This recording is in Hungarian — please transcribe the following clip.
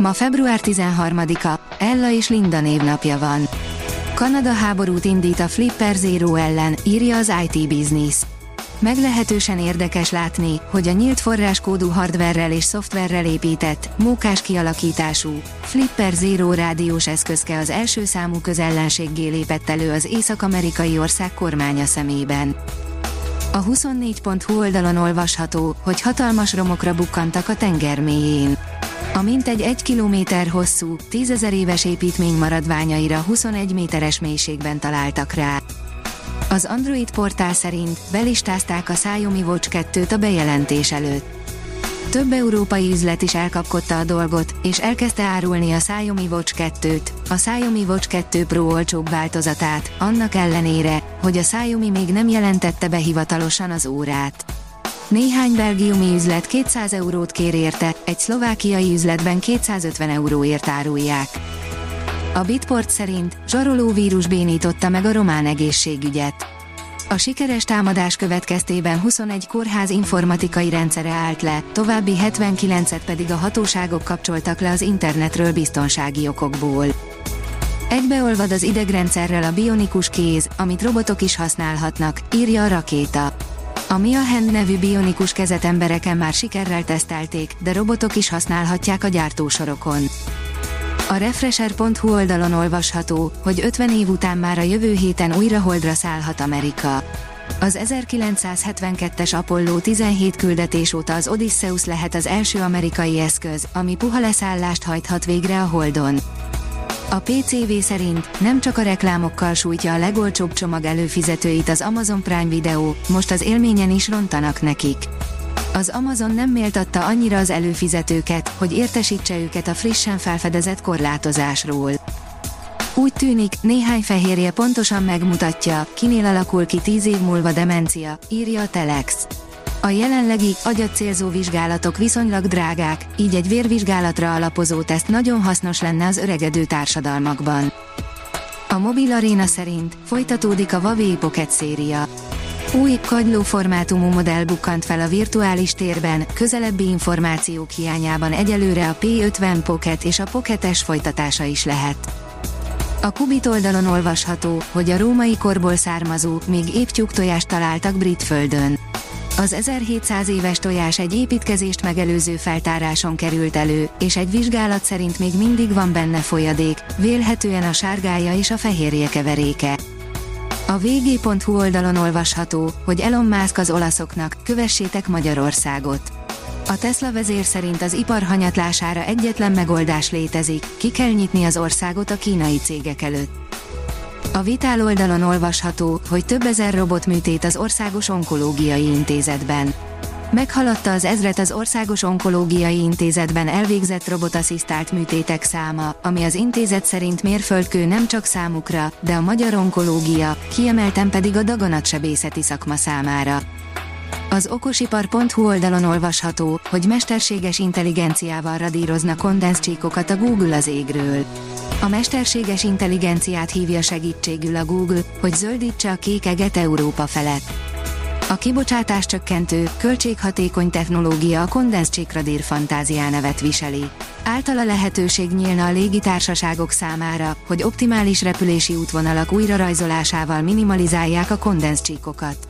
Ma február 13-a, Ella és Linda névnapja van. Kanada háborút indít a Flipper Zero ellen, írja az IT Business. Meglehetősen érdekes látni, hogy a nyílt forráskódú hardverrel és szoftverrel épített, mókás kialakítású, Flipper Zero rádiós eszközke az első számú közellenséggé lépett elő az észak-amerikai ország kormánya szemében. A 24.hu oldalon olvasható, hogy hatalmas romokra bukkantak a tenger mélyén. A mintegy egy kilométer hosszú, tízezer éves építmény maradványaira 21 méteres mélységben találtak rá. Az Android portál szerint belistázták a Xiaomi Watch 2-t a bejelentés előtt. Több európai üzlet is elkapkodta a dolgot, és elkezdte árulni a Xiaomi Watch 2-t, a Xiaomi Watch 2 Pro olcsóbb változatát, annak ellenére, hogy a Xiaomi még nem jelentette be hivatalosan az órát. Néhány belgiumi üzlet 200 eurót kér érte, egy szlovákiai üzletben 250 euróért árulják. A Bitport szerint zsaroló vírus bénította meg a román egészségügyet. A sikeres támadás következtében 21 kórház informatikai rendszere állt le, további 79-et pedig a hatóságok kapcsoltak le az internetről biztonsági okokból. Egybeolvad az idegrendszerrel a bionikus kéz, amit robotok is használhatnak, írja a rakéta. A Mia Hand nevű bionikus kezet embereken már sikerrel tesztelték, de robotok is használhatják a gyártósorokon. A Refresher.hu oldalon olvasható, hogy 50 év után már a jövő héten újra holdra szállhat Amerika. Az 1972-es Apollo 17 küldetés óta az Odysseus lehet az első amerikai eszköz, ami puha leszállást hajthat végre a Holdon. A PCV szerint nem csak a reklámokkal sújtja a legolcsóbb csomag előfizetőit az Amazon Prime Video, most az élményen is rontanak nekik. Az Amazon nem méltatta annyira az előfizetőket, hogy értesítse őket a frissen felfedezett korlátozásról. Úgy tűnik, néhány fehérje pontosan megmutatja, kinél alakul ki 10 év múlva demencia, írja a Telex. A jelenlegi, agyat célzó vizsgálatok viszonylag drágák, így egy vérvizsgálatra alapozó teszt nagyon hasznos lenne az öregedő társadalmakban. A Mobil Arena szerint folytatódik a Huawei Pocket széria. Új, kagyló formátumú modell bukkant fel a virtuális térben, közelebbi információk hiányában egyelőre a P50 Pocket és a Pocket folytatása is lehet. A Kubit oldalon olvasható, hogy a római korból származó, még épp tojást találtak brit földön. Az 1700 éves tojás egy építkezést megelőző feltáráson került elő, és egy vizsgálat szerint még mindig van benne folyadék, vélhetően a sárgája és a fehérje keveréke. A vg.hu oldalon olvasható, hogy Elon Musk az olaszoknak, kövessétek Magyarországot. A Tesla vezér szerint az ipar hanyatlására egyetlen megoldás létezik, ki kell nyitni az országot a kínai cégek előtt. A Vitál oldalon olvasható, hogy több ezer robotműtét az Országos Onkológiai Intézetben. Meghaladta az ezret az Országos Onkológiai Intézetben elvégzett robotasszisztált műtétek száma, ami az intézet szerint mérföldkő nem csak számukra, de a magyar onkológia, kiemelten pedig a daganatsebészeti szakma számára. Az okosipar.hu oldalon olvasható, hogy mesterséges intelligenciával radírozna kondenszcsíkokat a Google az égről. A mesterséges intelligenciát hívja segítségül a Google, hogy zöldítse a kék eget Európa felett. A kibocsátás csökkentő, költséghatékony technológia a kondenszcsékradír fantáziá nevet viseli. Általa lehetőség nyílna a légitársaságok számára, hogy optimális repülési útvonalak újrarajzolásával minimalizálják a kondenszcsíkokat.